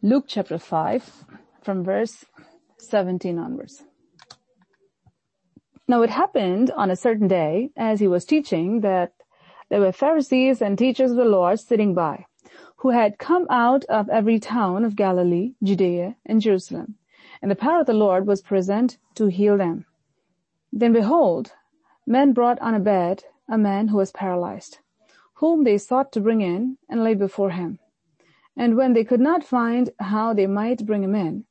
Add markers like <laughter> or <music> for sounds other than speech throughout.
Luke chapter 5 from verse 17 onwards. Now it happened on a certain day as he was teaching that there were Pharisees and teachers of the law sitting by who had come out of every town of Galilee, Judea and Jerusalem. And the power of the Lord was present to heal them. Then behold, men brought on a bed a man who was paralyzed, whom they sought to bring in and lay before him. And when they could not find how they might bring him in,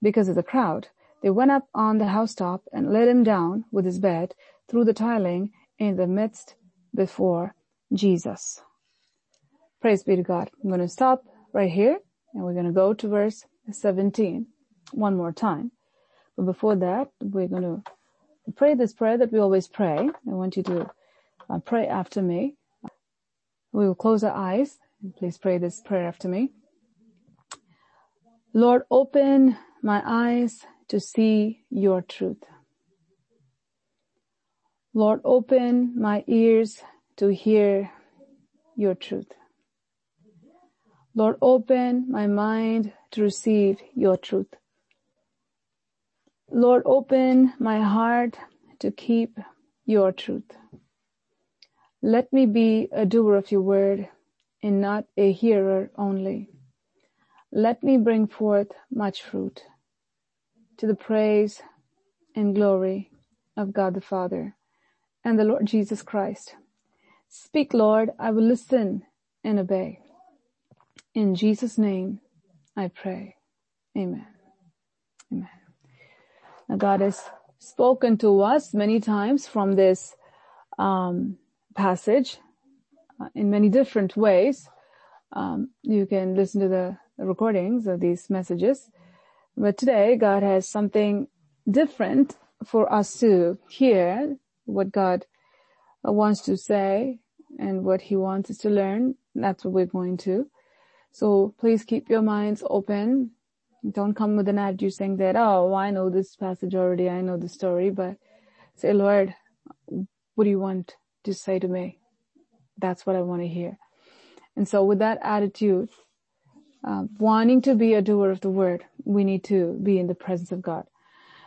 because of the crowd, they went up on the housetop and let him down with his bed through the tiling in the midst before Jesus. Praise be to God. I'm going to stop right here and we're going to go to verse 17 one more time. But before that, we're going to pray this prayer that we always pray. I want you to uh, pray after me. We will close our eyes and please pray this prayer after me. Lord, open my eyes to see your truth. Lord, open my ears to hear your truth. Lord, open my mind to receive your truth. Lord, open my heart to keep your truth. Let me be a doer of your word and not a hearer only. Let me bring forth much fruit to the praise and glory of God the Father and the Lord Jesus Christ. Speak, Lord, I will listen and obey. In Jesus' name I pray. Amen. Amen. Now God has spoken to us many times from this um, passage uh, in many different ways. Um, you can listen to the recordings of these messages. But today God has something different for us to hear what God wants to say and what he wants us to learn. That's what we're going to. So please keep your minds open. Don't come with an attitude saying that, oh, I know this passage already. I know the story, but say, Lord, what do you want to say to me? That's what I want to hear. And so with that attitude, uh, wanting to be a doer of the word, we need to be in the presence of God.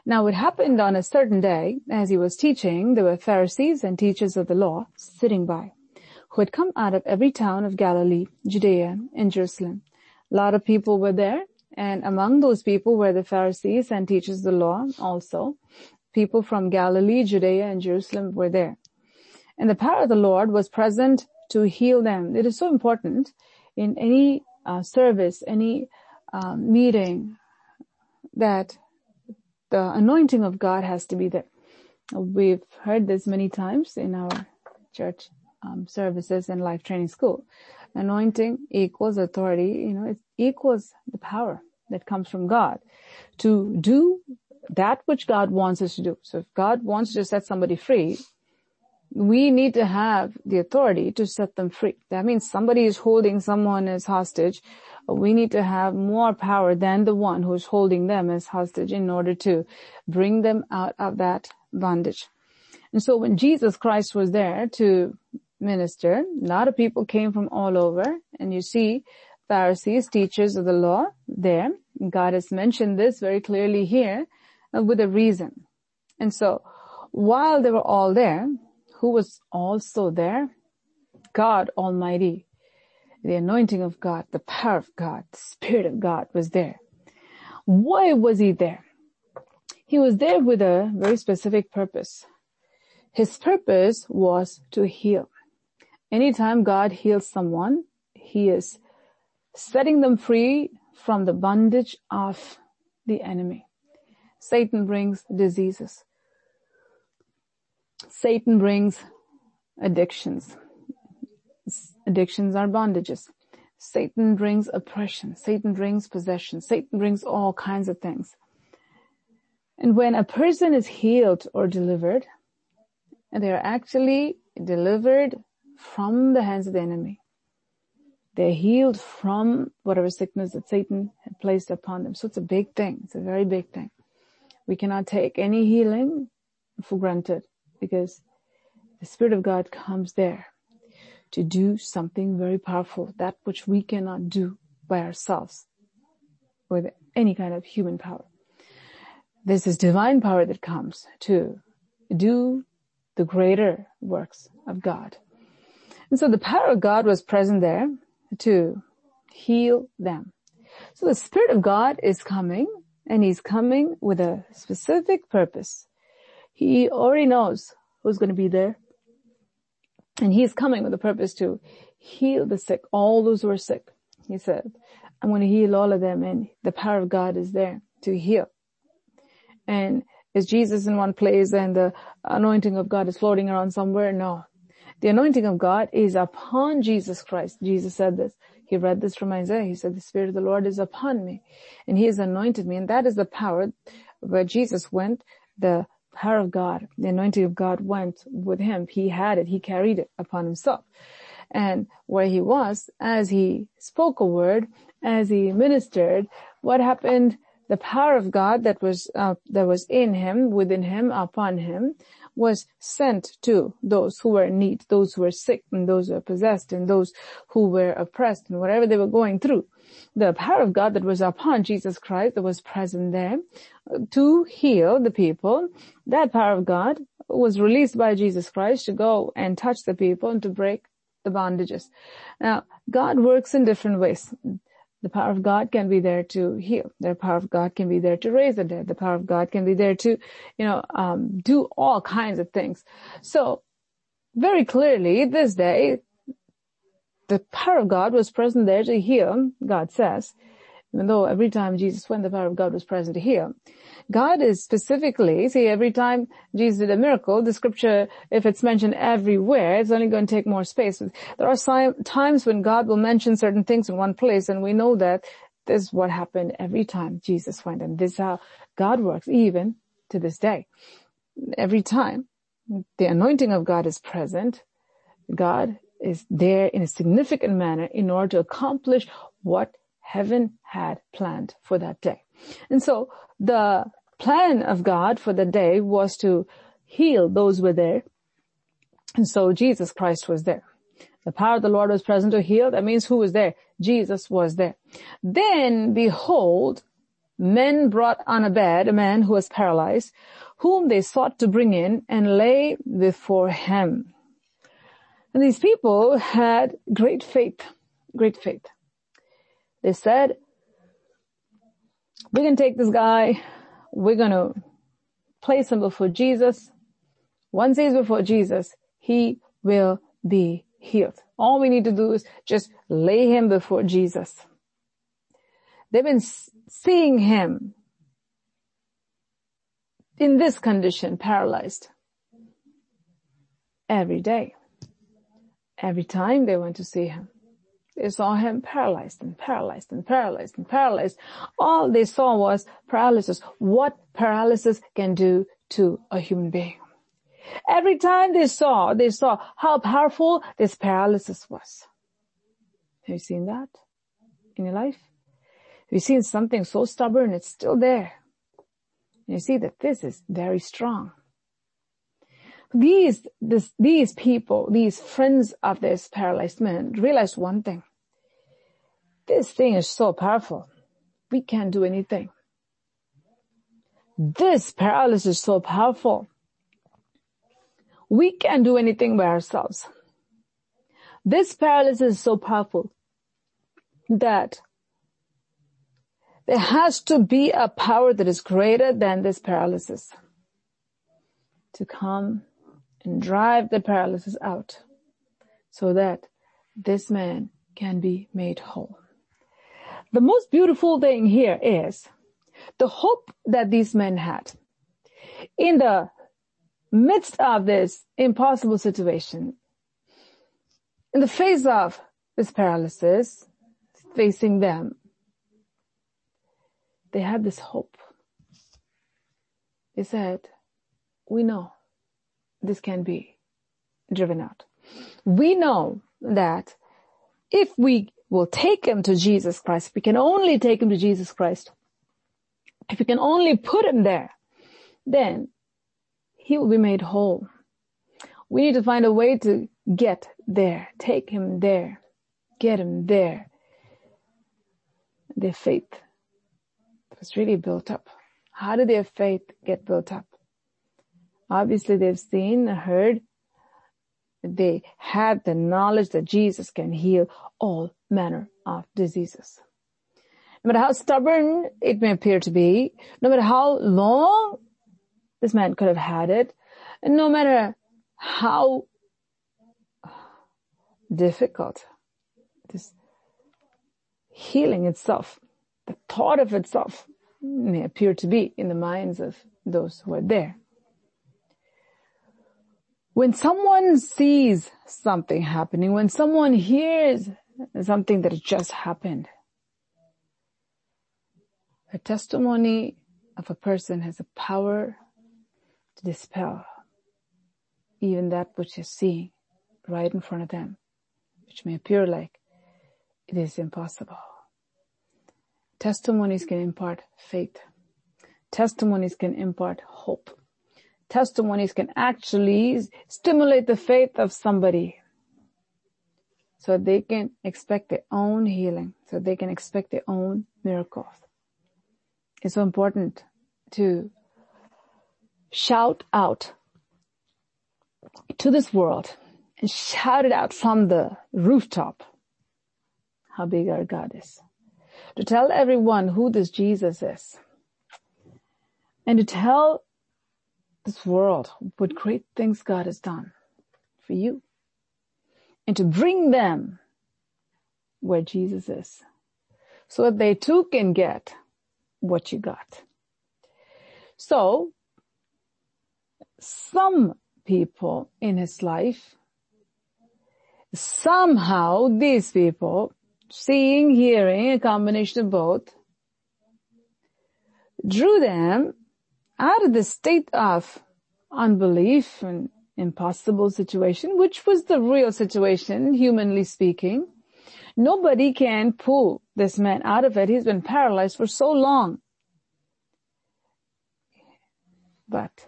Now it happened on a certain day, as he was teaching, there were Pharisees and teachers of the law sitting by who had come out of every town of Galilee, Judea, and Jerusalem. A lot of people were there, and among those people were the Pharisees and teachers of the law also. People from Galilee, Judea, and Jerusalem were there. And the power of the Lord was present to heal them. It is so important in any uh, service, any um, meeting, that the anointing of God has to be there. We've heard this many times in our church um, services and life training school. Anointing equals authority, you know, it equals the power that comes from God to do that which God wants us to do. So if God wants to set somebody free, we need to have the authority to set them free. That means somebody is holding someone as hostage. We need to have more power than the one who's holding them as hostage in order to bring them out of that bondage. And so when Jesus Christ was there to minister. A lot of people came from all over and you see Pharisees, teachers of the law there. God has mentioned this very clearly here uh, with a reason. And so while they were all there, who was also there? God Almighty. The anointing of God, the power of God, the Spirit of God was there. Why was he there? He was there with a very specific purpose. His purpose was to heal. Anytime God heals someone, he is setting them free from the bondage of the enemy. Satan brings diseases. Satan brings addictions. Addictions are bondages. Satan brings oppression. Satan brings possession. Satan brings all kinds of things. And when a person is healed or delivered, they are actually delivered from the hands of the enemy. They're healed from whatever sickness that Satan had placed upon them. So it's a big thing. It's a very big thing. We cannot take any healing for granted because the Spirit of God comes there to do something very powerful, that which we cannot do by ourselves. with any kind of human power. This is divine power that comes to do the greater works of God. And so the power of God was present there to heal them. So the Spirit of God is coming and He's coming with a specific purpose. He already knows who's going to be there. And he's coming with a purpose to heal the sick, all those who are sick. He said, I'm going to heal all of them and the power of God is there to heal. And is Jesus in one place and the anointing of God is floating around somewhere? No. The anointing of God is upon Jesus Christ. Jesus said this. He read this from Isaiah. He said, the Spirit of the Lord is upon me and He has anointed me. And that is the power where Jesus went, the power of God, the anointing of God went with Him. He had it. He carried it upon Himself. And where He was, as He spoke a word, as He ministered, what happened the power of God that was uh, that was in him, within him, upon him, was sent to those who were in need, those who were sick, and those who were possessed, and those who were oppressed, and whatever they were going through. The power of God that was upon Jesus Christ, that was present there, to heal the people. That power of God was released by Jesus Christ to go and touch the people and to break the bondages. Now, God works in different ways. The power of God can be there to heal. The power of God can be there to raise the dead. The power of God can be there to, you know, um, do all kinds of things. So very clearly this day, the power of God was present there to heal, God says, even though every time Jesus went, the power of God was present to heal. God is specifically, see, every time Jesus did a miracle, the scripture, if it's mentioned everywhere, it's only going to take more space. There are times when God will mention certain things in one place and we know that this is what happened every time Jesus went and this is how God works even to this day. Every time the anointing of God is present, God is there in a significant manner in order to accomplish what heaven had planned for that day. And so the plan of God for the day was to heal those who were there. And so Jesus Christ was there. The power of the Lord was present to heal. That means who was there? Jesus was there. Then behold, men brought on a bed a man who was paralyzed, whom they sought to bring in and lay before him. And these people had great faith, great faith. They said, we can take this guy, we're going to place him before Jesus. Once he's before Jesus, he will be healed. All we need to do is just lay him before Jesus. They've been seeing him in this condition, paralyzed, every day. Every time they went to see him. They saw him paralyzed and paralyzed and paralyzed and paralyzed. All they saw was paralysis. What paralysis can do to a human being. Every time they saw, they saw how powerful this paralysis was. Have you seen that in your life? Have you seen something so stubborn, it's still there? And you see that this is very strong. These, this, these people, these friends of this paralyzed man realized one thing. This thing is so powerful. We can't do anything. This paralysis is so powerful. We can't do anything by ourselves. This paralysis is so powerful that there has to be a power that is greater than this paralysis to come and drive the paralysis out so that this man can be made whole. The most beautiful thing here is the hope that these men had in the midst of this impossible situation, in the face of this paralysis facing them, they had this hope. They said, we know this can be driven out. We know that if we will take him to Jesus Christ, we can only take him to Jesus Christ, if we can only put him there, then he will be made whole. We need to find a way to get there, take him there, get him there. Their faith was really built up. How did their faith get built up? Obviously they've seen, heard, they had the knowledge that Jesus can heal all manner of diseases. No matter how stubborn it may appear to be, no matter how long this man could have had it, and no matter how difficult this healing itself, the thought of itself may appear to be in the minds of those who are there. When someone sees something happening, when someone hears something that just happened, a testimony of a person has a power to dispel even that which is seeing right in front of them, which may appear like it is impossible. Testimonies can impart faith. Testimonies can impart hope. Testimonies can actually stimulate the faith of somebody so they can expect their own healing, so they can expect their own miracles. It's so important to shout out to this world and shout it out from the rooftop how big our God is. To tell everyone who this Jesus is. And to tell this world what great things God has done for you. And to bring them where Jesus is. So that they too can get what you got. So, some people in his life, somehow these people, seeing, hearing, a combination of both, drew them out of the state of unbelief and impossible situation, which was the real situation, humanly speaking. Nobody can pull this man out of it. He's been paralyzed for so long. But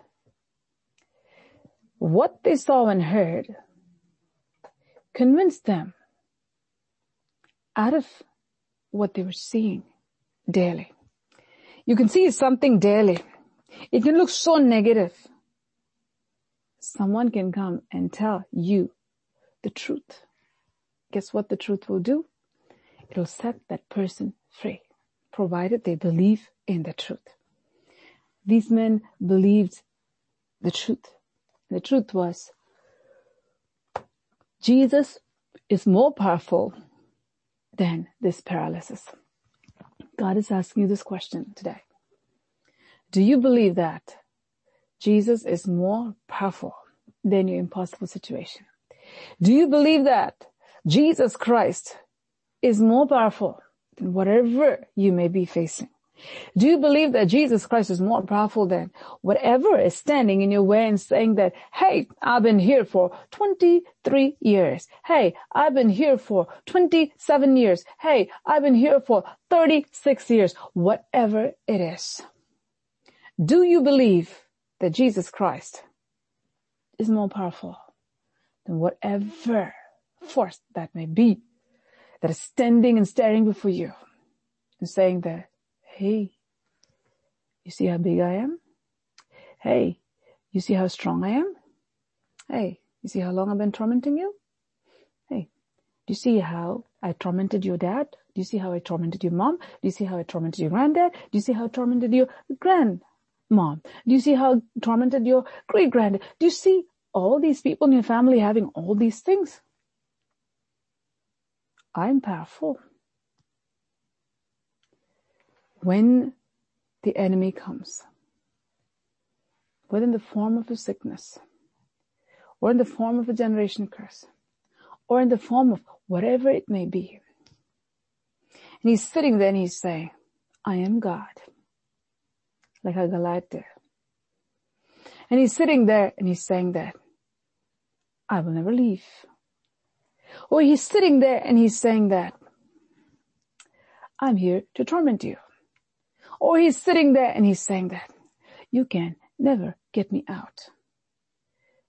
what they saw and heard convinced them out of what they were seeing daily. You can see something daily. It can look so negative. Someone can come and tell you the truth. Guess what the truth will do? It'll set that person free, provided they believe in the truth. These men believed the truth. The truth was, Jesus is more powerful than this paralysis. God is asking you this question today. Do you believe that Jesus is more powerful than your impossible situation? Do you believe that Jesus Christ is more powerful than whatever you may be facing? Do you believe that Jesus Christ is more powerful than whatever is standing in your way and saying that, hey, I've been here for 23 years. Hey, I've been here for 27 years. Hey, I've been here for 36 years. Whatever it is. Do you believe that Jesus Christ is more powerful than whatever force that may be that is standing and staring before you and saying that Hey, you see how big I am? Hey, you see how strong I am? Hey, you see how long I've been tormenting you? Hey, do you see how I tormented your dad? Do you see how I tormented your mom? Do you see how I tormented your granddad? Do you see how I tormented your grandmom? Do you see how tormented your great granddad? Do you see all these people in your family having all these things? I'm powerful when the enemy comes, whether in the form of a sickness, or in the form of a generation curse, or in the form of whatever it may be. And he's sitting there and he's saying, I am God. Like a Goliath. And he's sitting there and he's saying that, I will never leave. Or he's sitting there and he's saying that, I'm here to torment you. Or he's sitting there and he's saying that you can never get me out.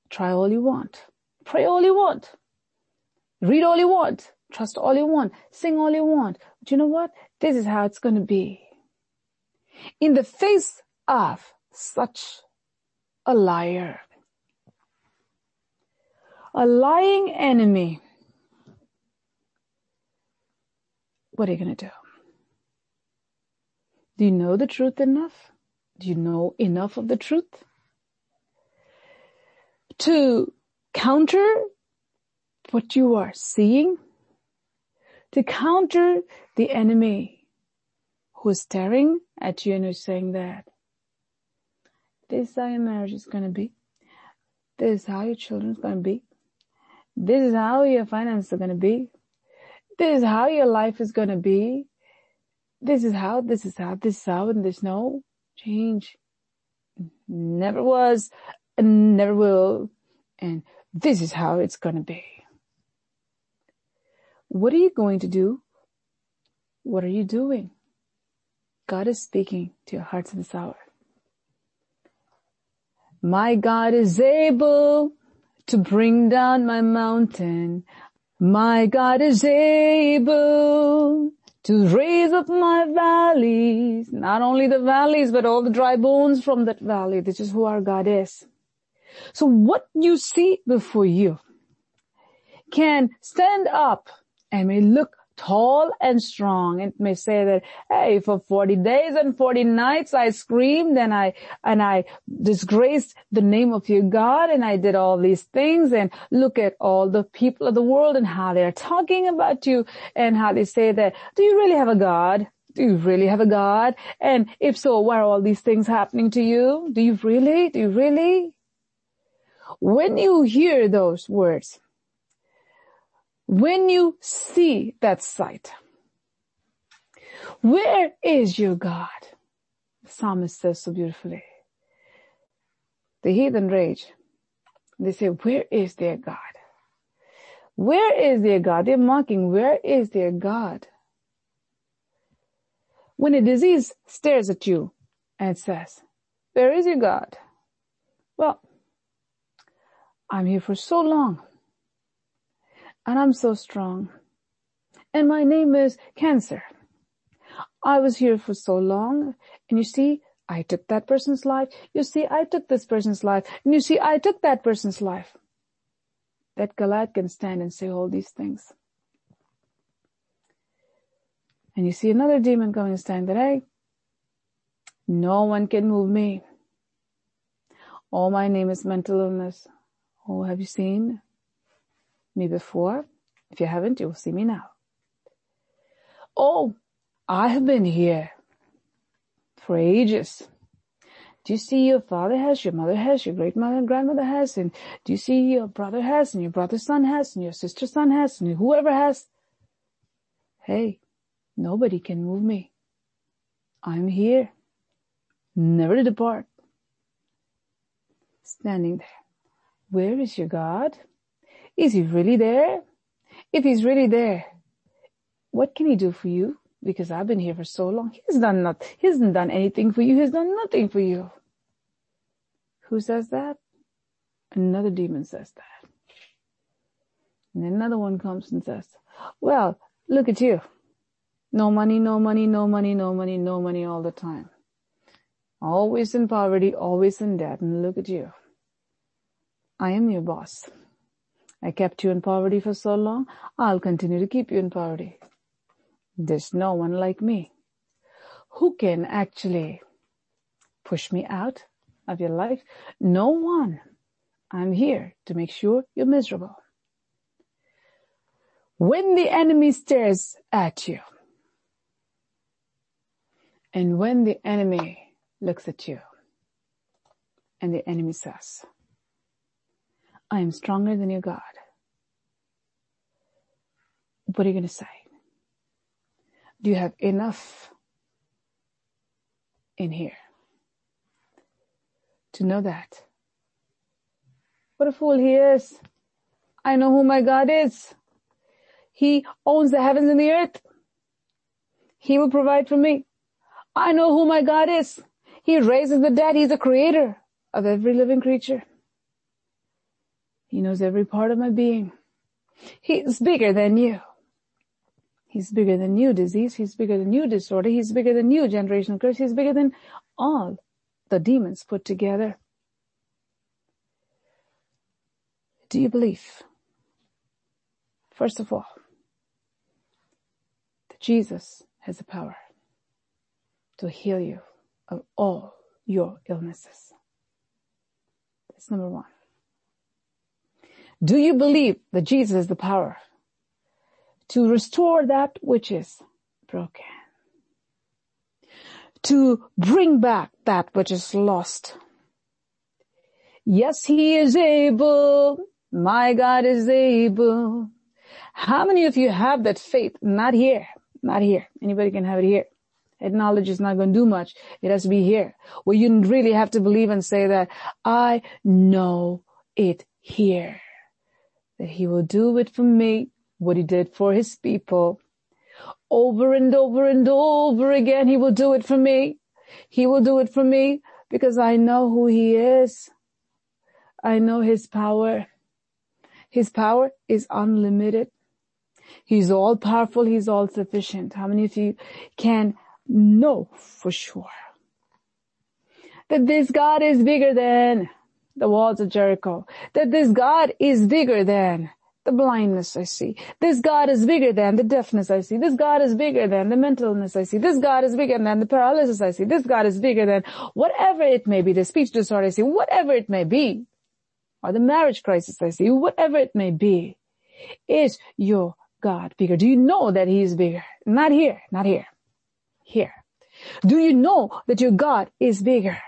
Try all you want. Pray all you want. Read all you want. Trust all you want. Sing all you want. But you know what? This is how it's going to be. In the face of such a liar, a lying enemy, what are you going to do? Do you know the truth enough? Do you know enough of the truth? To counter what you are seeing, to counter the enemy who is staring at you and who's saying that this is how your marriage is going to be. This is how your children's going to be. This is how your finances are going to be. This is how your life is going to be. This is how, this is how, this is how, and there's no change. Never was and never will. And this is how it's going to be. What are you going to do? What are you doing? God is speaking to your hearts this hour. My God is able to bring down my mountain. My God is able to raise up my valleys, not only the valleys, but all the dry bones from that valley. This is who our God is. So what you see before you can stand up and may look tall and strong. It may say that, hey, for 40 days and 40 nights I screamed and I, and I disgraced the name of your God and I did all these things and look at all the people of the world and how they're talking about you and how they say that, do you really have a God? Do you really have a God? And if so, why are all these things happening to you? Do you really? Do you really? When you hear those words, when you see that sight, where is your God? The psalmist says so beautifully. The heathen rage. They say, where is their God? Where is their God? They're mocking, where is their God? When a disease stares at you and says, where is your God? Well, I'm here for so long and I'm so strong. And my name is cancer. I was here for so long and you see, I took that person's life. You see, I took this person's life and you see, I took that person's life. That Goliath can stand and say all these things. And you see another demon coming and stand that, hey, no one can move me. Oh, my name is mental illness. Oh, have you seen me before? If you haven't, you'll see me now. Oh, I have been here for ages. Do you see your father has, your mother has, your great mother and grandmother has, and do you see your brother has, and your brother's son has, and your sister's son has, and whoever has? Hey, nobody can move me. I'm here, never to depart. Standing there. Where is your God? Is he really there? If he's really there, what can he do for you? Because I've been here for so long. He's done not, he hasn't done anything for you. He's done nothing for you. Who says that? Another demon says that. And another one comes and says, well, look at you. No money, no money, no money, no money, no money all the time. Always in poverty, always in debt. And look at you. I am your boss. I kept you in poverty for so long, I'll continue to keep you in poverty. There's no one like me who can actually push me out of your life. No one. I'm here to make sure you're miserable. When the enemy stares at you, and when the enemy looks at you, and the enemy says, I am stronger than your God. What are you going to say? Do you have enough in here to know that? What a fool he is. I know who my God is. He owns the heavens and the earth. He will provide for me. I know who my God is. He raises the dead. He's the creator of every living creature. He knows every part of my being. He's bigger than you. He's bigger than new disease. He's bigger than new disorder. He's bigger than new generational curse. He's bigger than all the demons put together. Do you believe? First of all, that Jesus has the power to heal you of all your illnesses. That's number one. Do you believe that Jesus is the power to restore that which is broken. To bring back that which is lost. Yes, he is able. My God is able. How many of you have that faith? Not here. Not here. Anybody can have it here. That knowledge is not going to do much. It has to be here. Where you really have to believe and say that I know it here. That he will do it for me what he did for his people. Over and over and over again, he will do it for me. He will do it for me because I know who he is. I know his power. His power is unlimited. He's all powerful. He's all sufficient. How many of you can know for sure that this God is bigger than the walls of Jericho, that this God is bigger than the blindness I see. This God is bigger than the deafness I see. This God is bigger than the mentalness I see. This God is bigger than the paralysis I see. This God is bigger than whatever it may be, the speech disorder I see, whatever it may be, or the marriage crisis I see, whatever it may be. Is your God bigger? Do you know that He is bigger? Not here, not here, here. Do you know that your God is bigger?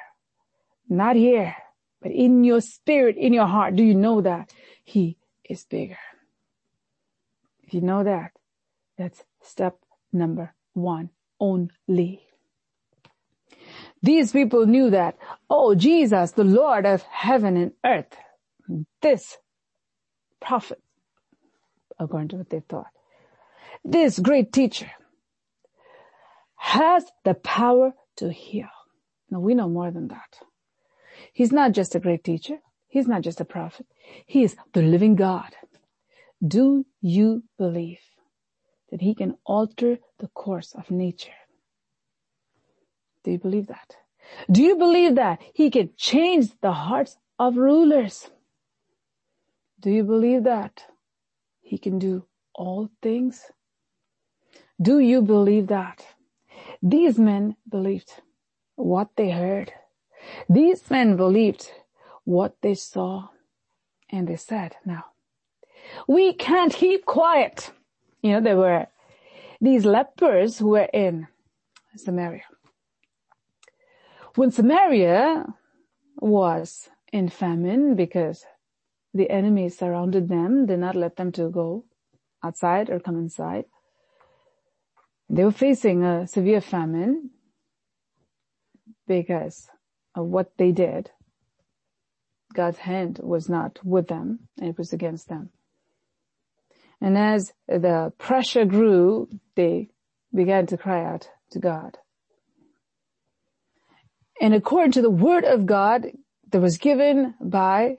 Not here, but in your spirit, in your heart, do you know that He is bigger? If you know that, that's step number one only. These people knew that, oh, Jesus, the Lord of heaven and earth, this prophet, according to what they thought, this great teacher has the power to heal. Now we know more than that. He's not just a great teacher. He's not just a prophet. He is the living God. Do you believe that he can alter the course of nature? Do you believe that? Do you believe that he can change the hearts of rulers? Do you believe that he can do all things? Do you believe that? These men believed what they heard. These men believed what they saw and they said, now, we can't keep quiet. You know, there were these lepers who were in Samaria. When Samaria was in famine because the enemy surrounded them, did not let them to go outside or come inside. They were facing a severe famine because of what they did. God's hand was not with them and it was against them. And as the pressure grew, they began to cry out to God. And according to the word of God that was given by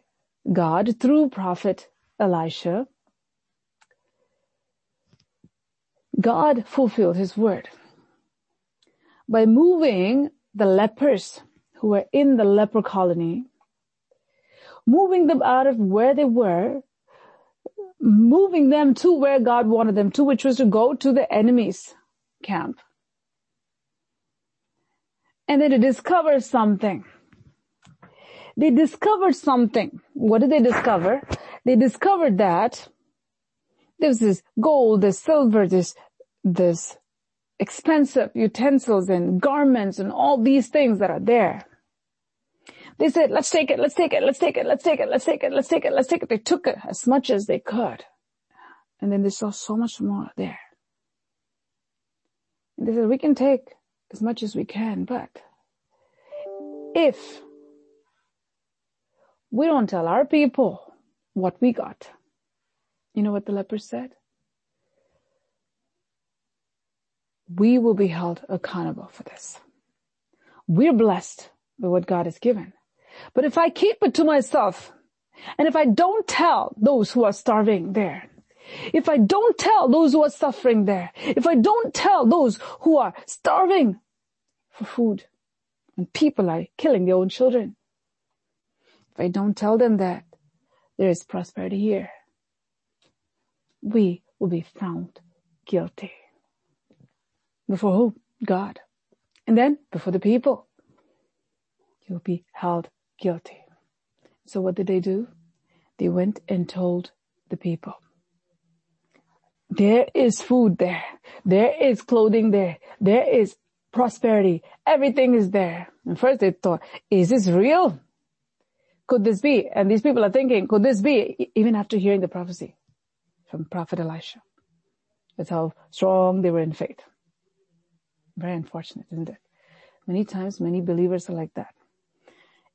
God through prophet Elisha, God fulfilled his word by moving the lepers who were in the leper colony, moving them out of where they were moving them to where God wanted them to, which was to go to the enemy's camp. And then to discover something. They discovered something. What did they discover? They discovered that there's this gold, this silver, this, this expensive utensils and garments and all these things that are there. They said, let's take it, let's take it, let's take it, let's take it, let's take it, let's take it, let's take it. They took it as much as they could. And then they saw so much more there. And they said, we can take as much as we can, but if we don't tell our people what we got, you know what the lepers said? We will be held accountable for this. We're blessed by what God has given. But if I keep it to myself, and if I don't tell those who are starving there, if I don't tell those who are suffering there, if I don't tell those who are starving for food, and people are killing their own children, if I don't tell them that there is prosperity here, we will be found guilty. Before who? God. And then before the people, you'll be held guilty. So what did they do? They went and told the people. There is food there. There is clothing there. There is prosperity. Everything is there. And first they thought, is this real? Could this be? And these people are thinking, could this be? Even after hearing the prophecy from Prophet Elisha. That's how strong they were in faith. Very unfortunate, isn't it? Many times, many believers are like that.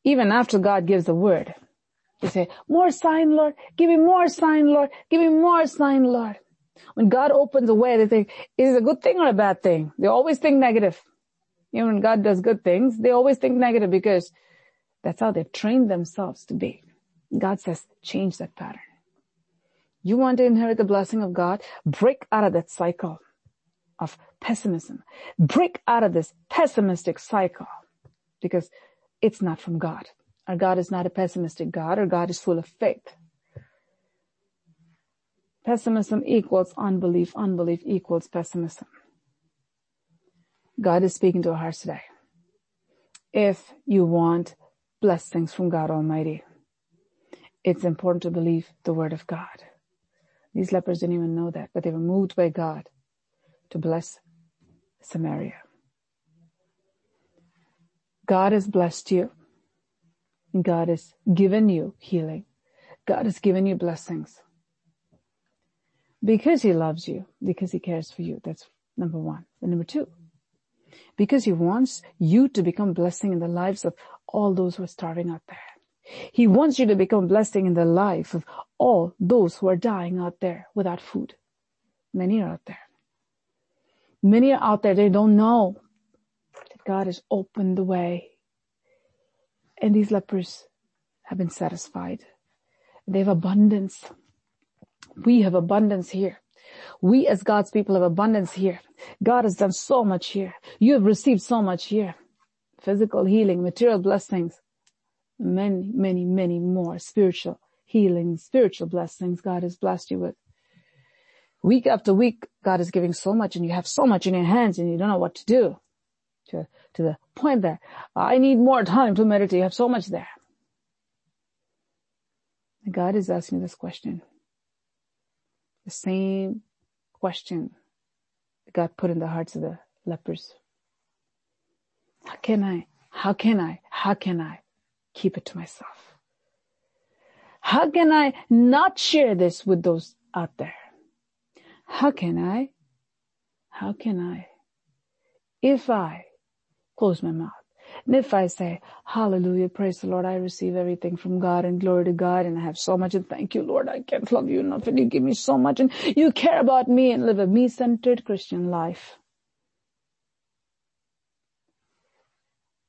Even after God gives the word, they say, more sign, Lord. Give me more sign, Lord. Give me more sign, Lord. When God opens a way, they think, is it a good thing or a bad thing? They always think negative. Even when God does good things, they always think negative because that's how they've trained themselves to be. God says, change that pattern. You want to inherit the blessing of God? Break out of that cycle of pessimism. Break out of this pessimistic cycle because it's not from God. Our God is not a pessimistic God. Our God is full of faith. Pessimism equals unbelief. Unbelief equals pessimism. God is speaking to our hearts today. If you want blessings from God Almighty, it's important to believe the word of God. These lepers didn't even know that, but they were moved by God to bless Samaria. God has blessed you. God has given you healing. God has given you blessings. Because he loves you, because he cares for you. That's number one. And number two, because he wants you to become blessing in the lives of all those who are starving out there. He wants you to become blessing in the life of all those who are dying out there without food. Many are out there. Many are out there, they don't know God has opened the way. And these lepers have been satisfied. They have abundance. We have abundance here. We as God's people have abundance here. God has done so much here. You have received so much here. Physical healing, material blessings, many, many, many more spiritual healing, spiritual blessings God has blessed you with. Week after week, God is giving so much and you have so much in your hands and you don't know what to do. To, to the point that I need more time to meditate. You have so much there. And God is asking this question. The same question God put in the hearts of the lepers. How can I, how can I, how can I keep it to myself? How can I not share this with those out there? How can I? How can I? If I close my mouth, and if I say, hallelujah, praise the Lord, I receive everything from God and glory to God and I have so much and thank you, Lord, I can't love you enough and you give me so much and you care about me and live a me-centered Christian life.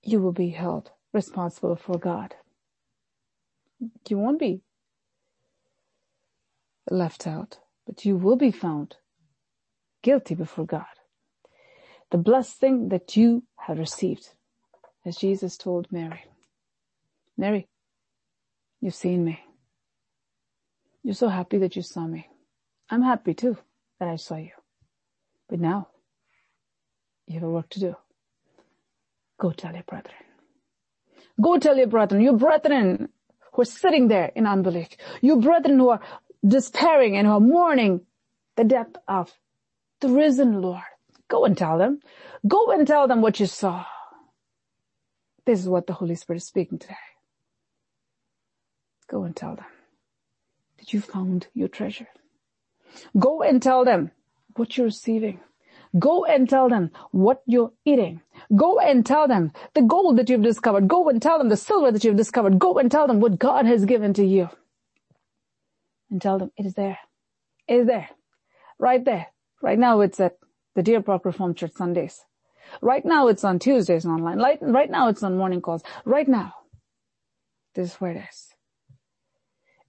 You will be held responsible for God. You won't be left out but you will be found guilty before God. The blessing that you have received, as Jesus told Mary. Mary, you've seen me. You're so happy that you saw me. I'm happy too that I saw you. But now, you have a work to do. Go tell your brethren. Go tell your brethren, your brethren who are sitting there in unbelief, your brethren who are despairing and who are mourning the death of the risen Lord. Go and tell them. Go and tell them what you saw. This is what the Holy Spirit is speaking today. Go and tell them that you found your treasure. Go and tell them what you're receiving. Go and tell them what you're eating. Go and tell them the gold that you've discovered. Go and tell them the silver that you've discovered. Go and tell them what God has given to you and tell them it is there. It is there. Right there. Right now it's at the Deer Park Reformed Church Sundays. Right now it's on Tuesdays online. Right, right now it's on morning calls. Right now. This is where it is.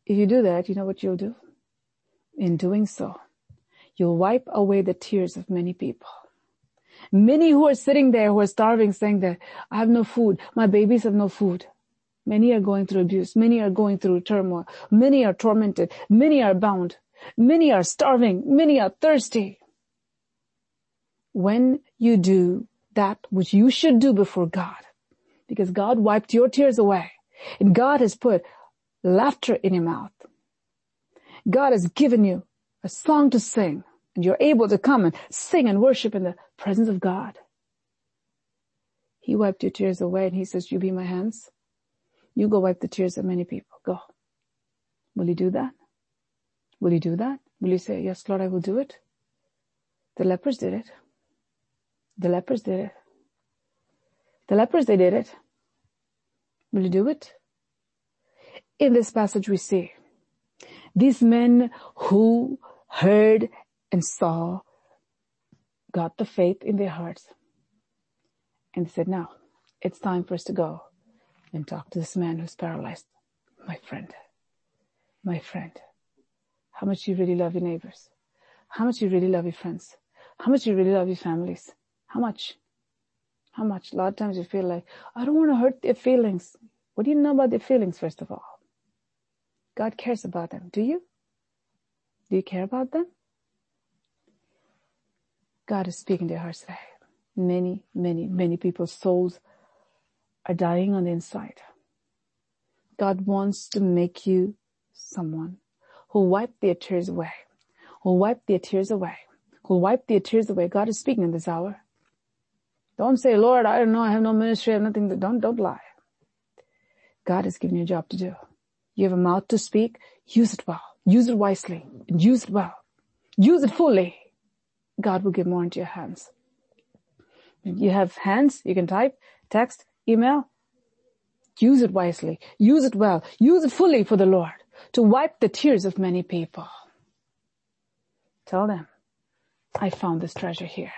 If you do that, you know what you'll do? In doing so, you'll wipe away the tears of many people. Many who are sitting there who are starving saying that I have no food. My babies have no food. Many are going through abuse. Many are going through turmoil. Many are tormented. Many are bound. Many are starving. Many are thirsty. When you do that which you should do before God, because God wiped your tears away and God has put laughter in your mouth. God has given you a song to sing and you're able to come and sing and worship in the presence of God. He wiped your tears away and he says, you be my hands. You go wipe the tears of many people. Go. Will you do that? Will you do that? Will you say, yes, Lord, I will do it? The lepers did it. The lepers did it. The lepers, they did it. Will you do it? In this passage we see these men who heard and saw got the faith in their hearts and they said, now it's time for us to go and talk to this man who's paralyzed. My friend, my friend, how much you really love your neighbors, how much you really love your friends, how much you really love your families, how much, how much. A lot of times you feel like, I don't want to hurt their feelings. What do you know about their feelings, first of all? God cares about them. Do you? Do you care about them? God is speaking to your hearts today. Many, many, many people's souls are dying on the inside. God wants to make you someone who wipe their tears away, who wipe their tears away, who wipe their tears away. God is speaking in this hour. Don't say, Lord, I don't know, I have no ministry, I have nothing don't, don't lie. God has given you a job to do. You have a mouth to speak, use it well, use it wisely, use it well. Use it fully. God will give more into your hands. You have hands, you can type, text, email. Use it wisely. Use it well. Use it fully for the Lord to wipe the tears of many people. Tell them, I found this treasure here.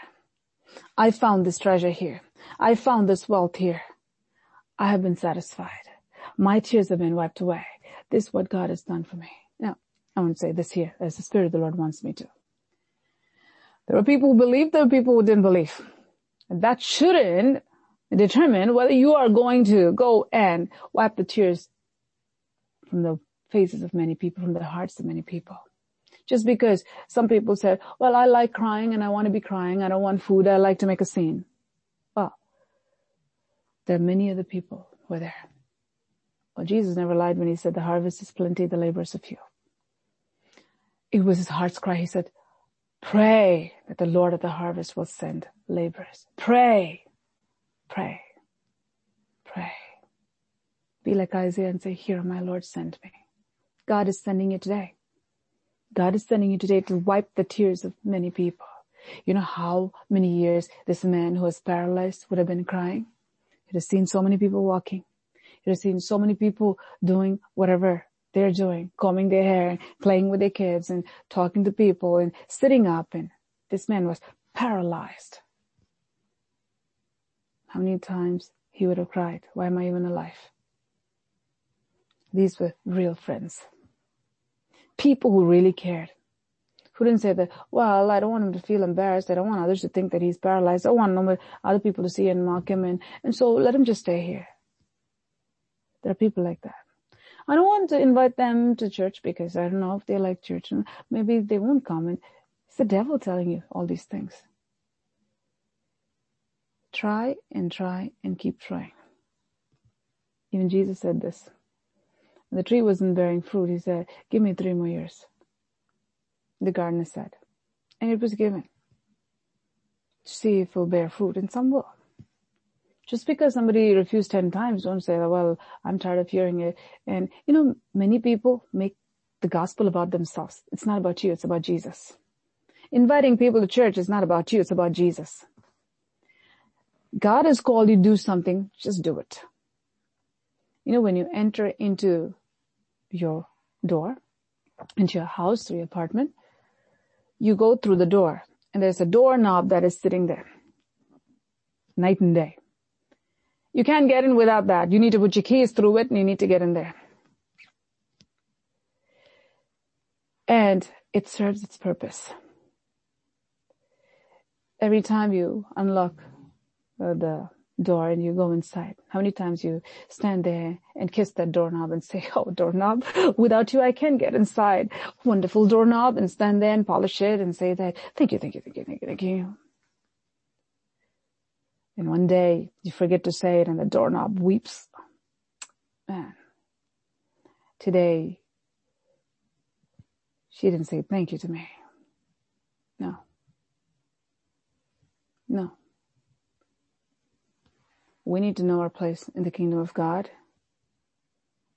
I found this treasure here. I found this wealth here. I have been satisfied. My tears have been wiped away. This is what God has done for me. Now, I won't say this here as the Spirit of the Lord wants me to. There are people who believe, there are people who didn't believe. And that shouldn't determine whether you are going to go and wipe the tears from the faces of many people, from the hearts of many people. Just because some people said, well, I like crying and I want to be crying. I don't want food. I like to make a scene. Well, there are many other people who are there. Well, Jesus never lied when he said the harvest is plenty, the laborers are few. It was his heart's cry. He said, pray that the Lord of the harvest will send laborers. Pray, pray, pray. Be like Isaiah and say, here, my Lord, send me. God is sending you today. God is sending you today to wipe the tears of many people. You know how many years this man who was paralyzed would have been crying? He has seen so many people walking. He has seen so many people doing whatever they're doing, combing their hair, and playing with their kids and talking to people and sitting up. And this man was paralyzed. How many times he would have cried, why am I even alive? These were real friends. People who really cared. Who didn't say that, well, I don't want him to feel embarrassed. I don't want others to think that he's paralyzed. I don't want other people to see and mock him and, and so let him just stay here. There are people like that. I don't want to invite them to church because I don't know if they like church maybe they won't come and it's the devil telling you all these things. Try and try and keep trying. Even Jesus said this. The tree wasn't bearing fruit. He said, give me three more years. The gardener said, and it was given. See if it will bear fruit and some will. Just because somebody refused 10 times, don't say, well, I'm tired of hearing it. And, you know, many people make the gospel about themselves. It's not about you. It's about Jesus. Inviting people to church is not about you. It's about Jesus. God has called you to do something. Just do it. You know, when you enter into your door, into your house or your apartment, you go through the door and there's a doorknob that is sitting there night and day. You can't get in without that. You need to put your keys through it and you need to get in there. And it serves its purpose. Every time you unlock the door and you go inside, how many times you stand there and kiss that doorknob and say, oh, doorknob, <laughs> without you I can't get inside. Wonderful doorknob and stand there and polish it and say that, thank you, thank you, thank you, thank you, thank you. And one day you forget to say it and the doorknob weeps. Man, today she didn't say thank you to me. No. No. We need to know our place in the kingdom of God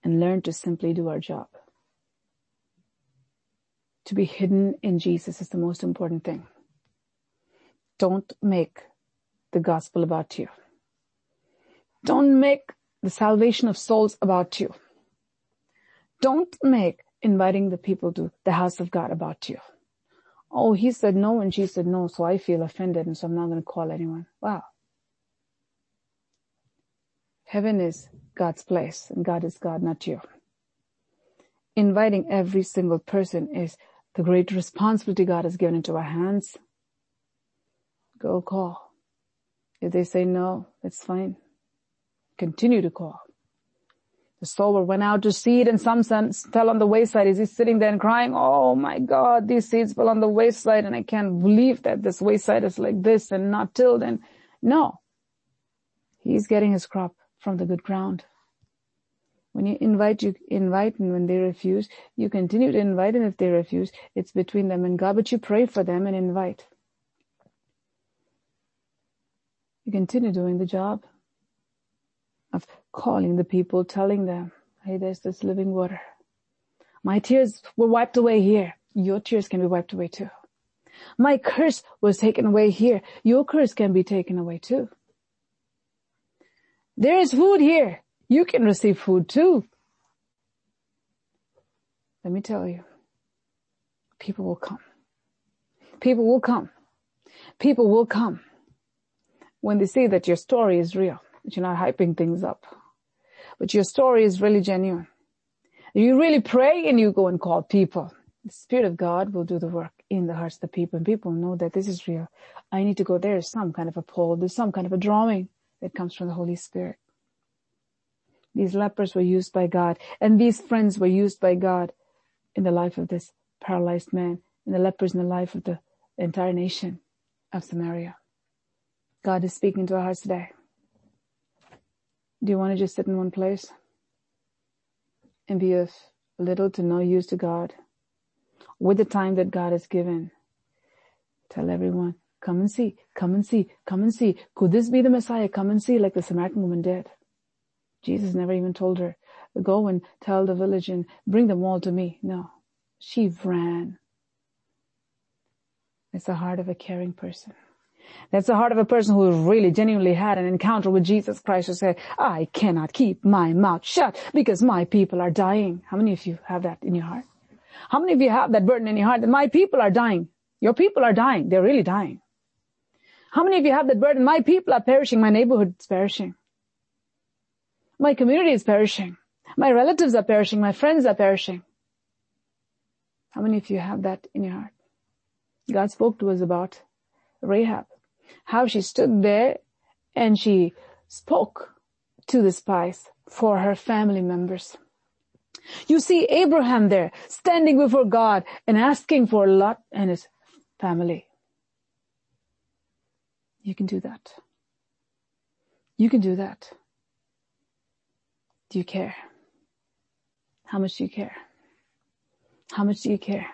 and learn to simply do our job. To be hidden in Jesus is the most important thing. Don't make the gospel about you. Don't make the salvation of souls about you. Don't make inviting the people to the house of God about you. Oh, he said no and she said no, so I feel offended and so I'm not going to call anyone. Wow. Heaven is God's place and God is God, not you. Inviting every single person is the great responsibility God has given into our hands. Go call. If they say no, it's fine. Continue to call. The sower went out to seed and some fell on the wayside. Is he sitting there and crying, oh my God, these seeds fell on the wayside and I can't believe that this wayside is like this and not tilled and no. He's getting his crop from the good ground. When you invite, you invite and when they refuse, you continue to invite and if they refuse, it's between them and God, but you pray for them and invite. You continue doing the job of calling the people, telling them, hey, there's this living water. My tears were wiped away here. Your tears can be wiped away too. My curse was taken away here. Your curse can be taken away too. There is food here. You can receive food too. Let me tell you, people will come. People will come. People will come when they see that your story is real that you're not hyping things up. But your story is really genuine. You really pray and you go and call people. The Spirit of God will do the work in the hearts of the people and people know that this is real. I need to go. There is some kind of a pull. There's some kind of a drawing that comes from the Holy Spirit. These lepers were used by God and these friends were used by God in the life of this paralyzed man and the lepers in the life of the entire nation of Samaria. God is speaking to our hearts today. Do you want to just sit in one place and be of little to no use to God with the time that God has given? Tell everyone, come and see, come and see, come and see. Could this be the Messiah? Come and see like the Samaritan woman did. Jesus never even told her, go and tell the village and bring them all to me. No, she ran. It's the heart of a caring person. That's the heart of a person who really genuinely had an encounter with Jesus Christ who said, I cannot keep my mouth shut because my people are dying. How many of you have that in your heart? How many of you have that burden in your heart that my people are dying? Your people are dying. They're really dying. How many of you have that burden? My people are perishing. My neighborhood is perishing. My community is perishing. My relatives are perishing. My friends are perishing. How many of you have that in your heart? God spoke to us about Rahab how she stood there and she spoke to the spies for her family members. You see Abraham there standing before God and asking for Lot and his family. You can do that. You can do that. Do you care? How much do you care? How much do you care?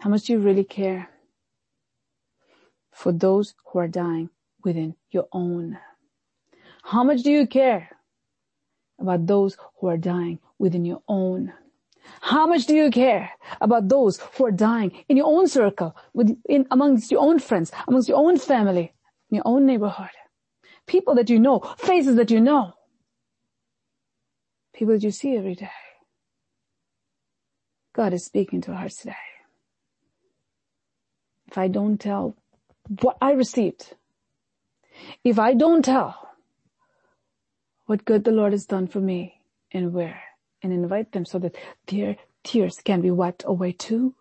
How much do you really care? for those who are dying within your own. How much do you care about those who are dying within your own? How much do you care about those who are dying in your own circle, within, amongst your own friends, amongst your own family, in your own neighborhood? People that you know, faces that you know. People that you see every day. God is speaking to our hearts today. If I don't tell what I received, if I don't tell what good the Lord has done for me and where, and invite them so that their tears can be wiped away too,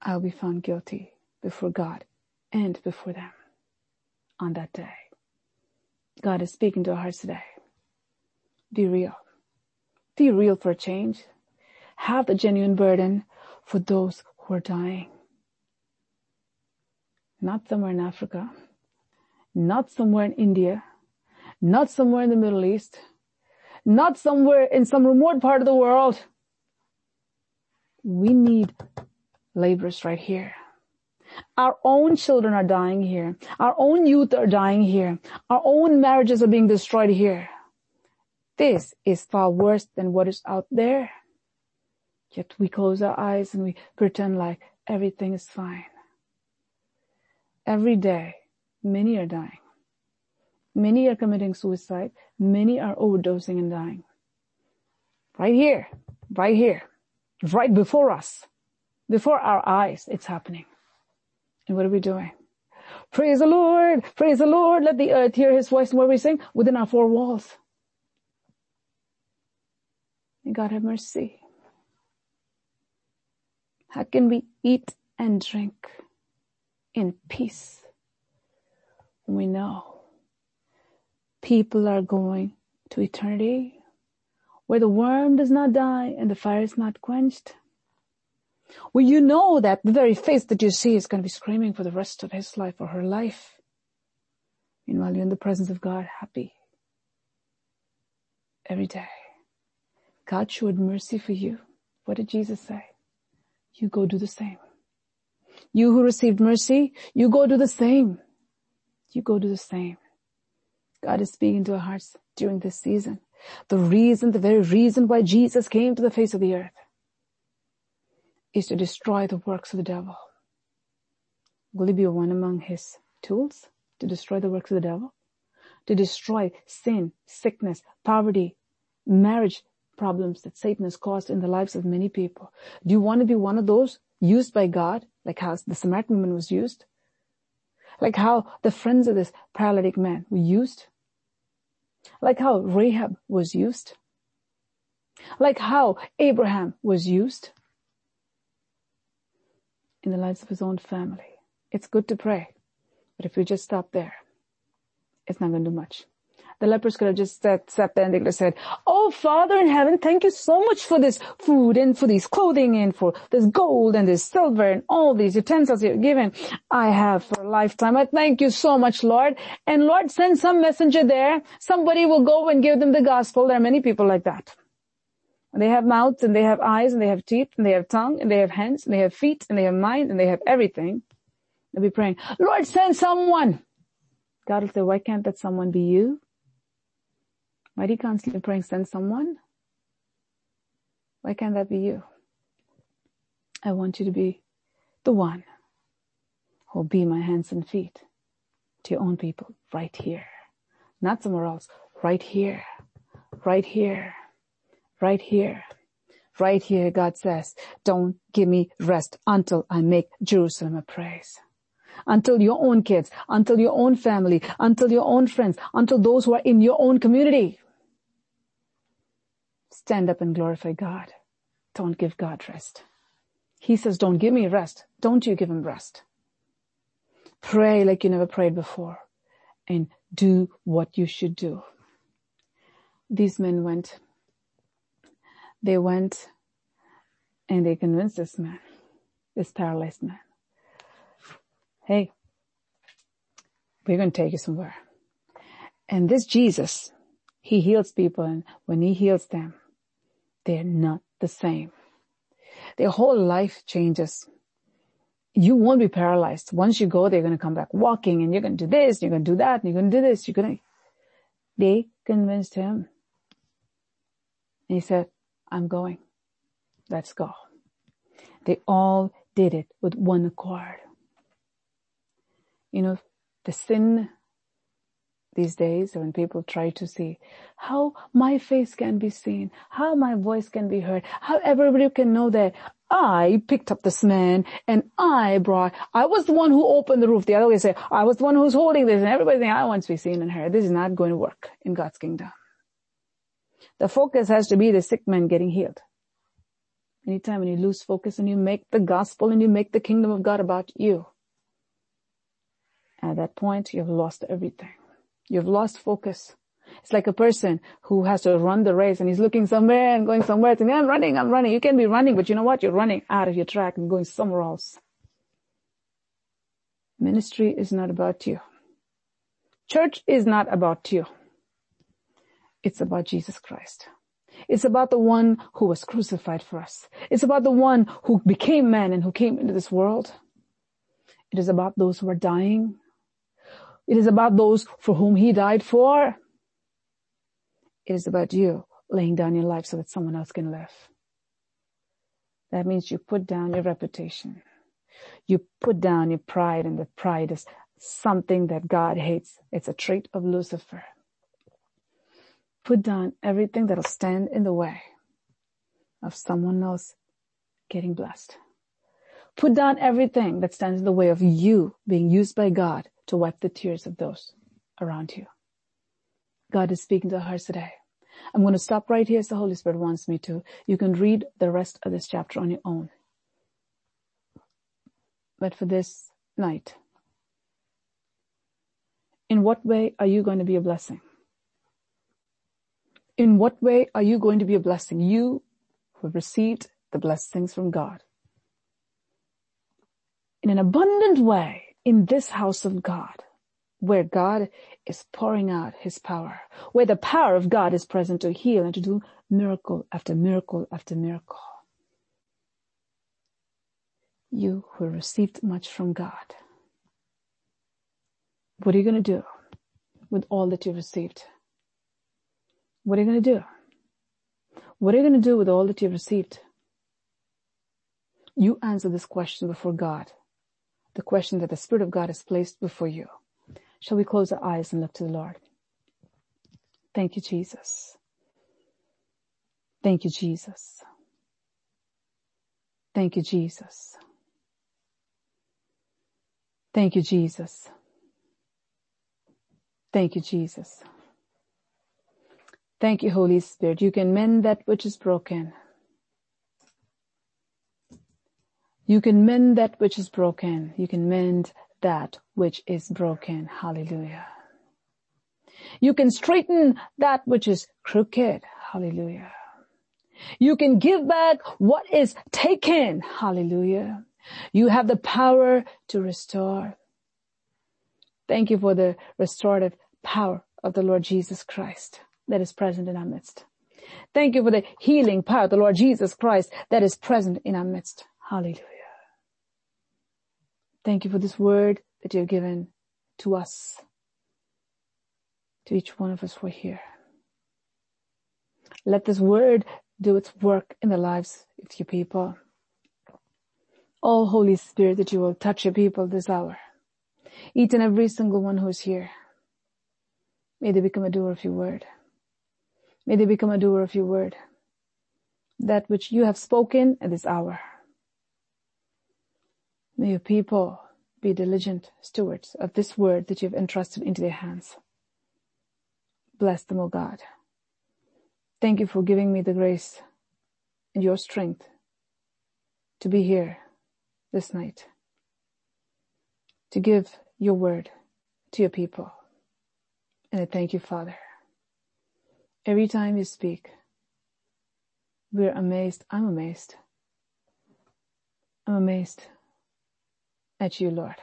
I'll be found guilty before God and before them on that day. God is speaking to our hearts today. Be real. Be real for a change. Have the genuine burden for those who are dying. Not somewhere in Africa, not somewhere in India, not somewhere in the Middle East, not somewhere in some remote part of the world. We need laborers right here. Our own children are dying here. Our own youth are dying here. Our own marriages are being destroyed here. This is far worse than what is out there. Yet we close our eyes and we pretend like everything is fine. Every day, many are dying. Many are committing suicide. Many are overdosing and dying. Right here, right here, right before us, before our eyes, it's happening. And what are we doing? Praise the Lord, praise the Lord, let the earth hear his voice. And what we sing? Within our four walls. May God have mercy. How can we eat and drink in peace when we know people are going to eternity where the worm does not die and the fire is not quenched? Well, you know that the very face that you see is going to be screaming for the rest of his life or her life. Meanwhile, you're in the presence of God, happy. Every day. God showed mercy for you. What did Jesus say? You go do the same. You who received mercy, you go do the same. You go do the same. God is speaking to our hearts during this season. The reason, the very reason why Jesus came to the face of the earth is to destroy the works of the devil. Will he be one among his tools to destroy the works of the devil? To destroy sin, sickness, poverty, marriage problems that Satan has caused in the lives of many people. Do you want to be one of those used by God, like how the Samaritan woman was used? Like how the friends of this paralytic man were used? Like how Rahab was used? Like how Abraham was used? in the lives of his own family. It's good to pray, but if we just stop there, it's not going to do much. The lepers could have just sat, there and they could have said, Oh Father in heaven, thank you so much for this food and for these clothing and for this gold and this silver and all these utensils you've given. I have for a lifetime. I thank you so much, Lord. And Lord, send some messenger there. Somebody will go and give them the gospel. There are many people like that. They have mouths and they have eyes and they have teeth and they have tongue and they have hands and they have feet and they have mind and they have everything. They'll be praying, Lord, send someone. God will say, why can't that someone be you? Why do constantly praying, send someone? Why can't that be you? I want you to be the one who will be my hands and feet to your own people right here. Not somewhere else. Right here. Right here right here. Right here, God says, don't give me rest until I make Jerusalem a praise. Until your own kids, until your own family, until your own friends, until those who are in your own community. Stand up and glorify God. Don't give God rest. He says, don't give me rest. Don't you give him rest. Pray like you never prayed before and do what you should do. These men went they went and they convinced this man, this paralyzed man, hey, we're going to take you somewhere. And this Jesus, he heals people and when he heals them, they're not the same. Their whole life changes. You won't be paralyzed. Once you go, they're going to come back walking and you're going to do this, you're going to do that, and you're going to do this, you're going to, they convinced him. And he said, I'm going. Let's go. They all did it with one accord. You know, the sin these days when people try to see how my face can be seen, how my voice can be heard, how everybody can know that I picked up this man and I brought, I was the one who opened the roof. The other way say, I was the one who's holding this and everybody think I want to be seen and heard. This is not going to work in God's kingdom. The focus has to be the sick man getting healed. Anytime when you lose focus and you make the gospel and you make the kingdom of God about you, at that point you've lost everything. You've lost focus. It's like a person who has to run the race and he's looking somewhere and going somewhere and I'm running, I'm running. You can be running, but you know what? You're running out of your track and going somewhere else. Ministry is not about you. Church is not about you. It's about Jesus Christ. It's about the one who was crucified for us. It's about the one who became man and who came into this world. It is about those who are dying. It is about those for whom he died for. It is about you laying down your life so that someone else can live. That means you put down your reputation. You put down your pride and the pride is something that God hates. It's a trait of Lucifer. Put down everything that'll stand in the way of someone else getting blessed. Put down everything that stands in the way of you being used by God to wipe the tears of those around you. God is speaking to our hearts today. I'm going to stop right here as the Holy Spirit wants me to. You can read the rest of this chapter on your own. But for this night, in what way are you going to be a blessing? In what way are you going to be a blessing? You who have received the blessings from God. In an abundant way in this house of God, where God is pouring out his power, where the power of God is present to heal and to do miracle after miracle after miracle. You who received much from God, what are you going to do with all that you've received? What are you going to do? What are you going to do with all that you've received? You answer this question before God, the question that the Spirit of God has placed before you. Shall we close our eyes and look to the Lord? Thank you, Jesus. Thank you, Jesus. Thank you, Jesus. Thank you, Jesus. Thank you, Jesus. Thank you, Holy Spirit. You can mend that which is broken. You can mend that which is broken. You can mend that which is broken. Hallelujah. You can straighten that which is crooked. Hallelujah. You can give back what is taken. Hallelujah. You have the power to restore. Thank you for the restorative power of the Lord Jesus Christ that is present in our midst. Thank you for the healing power of the Lord Jesus Christ that is present in our midst. Hallelujah. Thank you for this word that you've given to us, to each one of us who are here. Let this word do its work in the lives of your people. Oh, Holy Spirit, that you will touch your people this hour. Each and every single one who is here. May they become a doer of your word. May they become a doer of your word. That which you have spoken at this hour. May your people be diligent stewards of this word that you've entrusted into their hands. Bless them, O God. Thank you for giving me the grace and your strength to be here this night, to give your word to your people. And I thank you, Father. Every time you speak, we're amazed. I'm amazed. I'm amazed at you, Lord.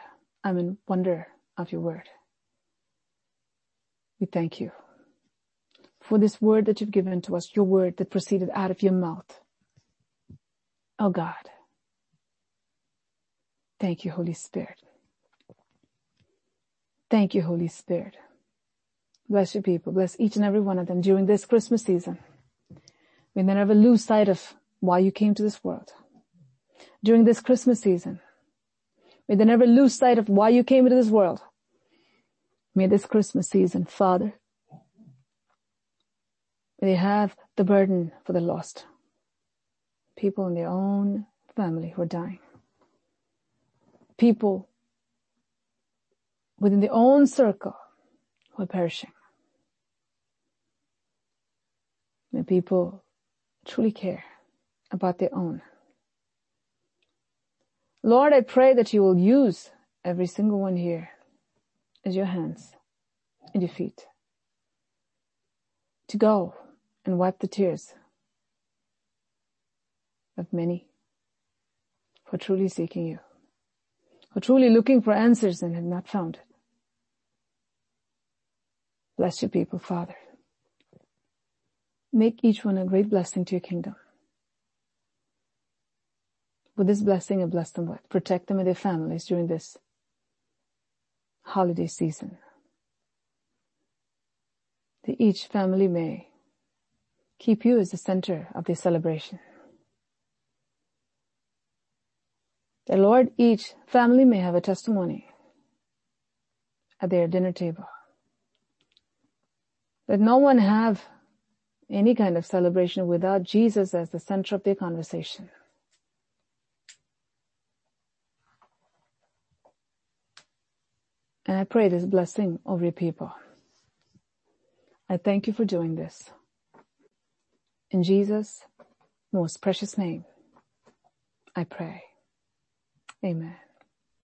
I'm in wonder of your word. We thank you for this word that you've given to us, your word that proceeded out of your mouth. Oh God. Thank you, Holy Spirit. Thank you, Holy Spirit. Bless your people. Bless each and every one of them during this Christmas season. We never lose sight of why you came to this world. During this Christmas season, may they never lose sight of why you came into this world. May this Christmas season, Father, may they have the burden for the lost. People in their own family who are dying. People within their own circle who are perishing. May people truly care about their own. Lord, I pray that you will use every single one here as your hands and your feet to go and wipe the tears of many for truly seeking you, for truly looking for answers and have not found it. Bless your people, Father. Make each one a great blessing to your kingdom. With this blessing and bless them with. Protect them and their families during this holiday season. That each family may keep you as the center of their celebration. That Lord, each family may have a testimony at their dinner table. Let no one have any kind of celebration without Jesus as the center of their conversation. And I pray this blessing over your people. I thank you for doing this. In Jesus' most precious name, I pray. Amen.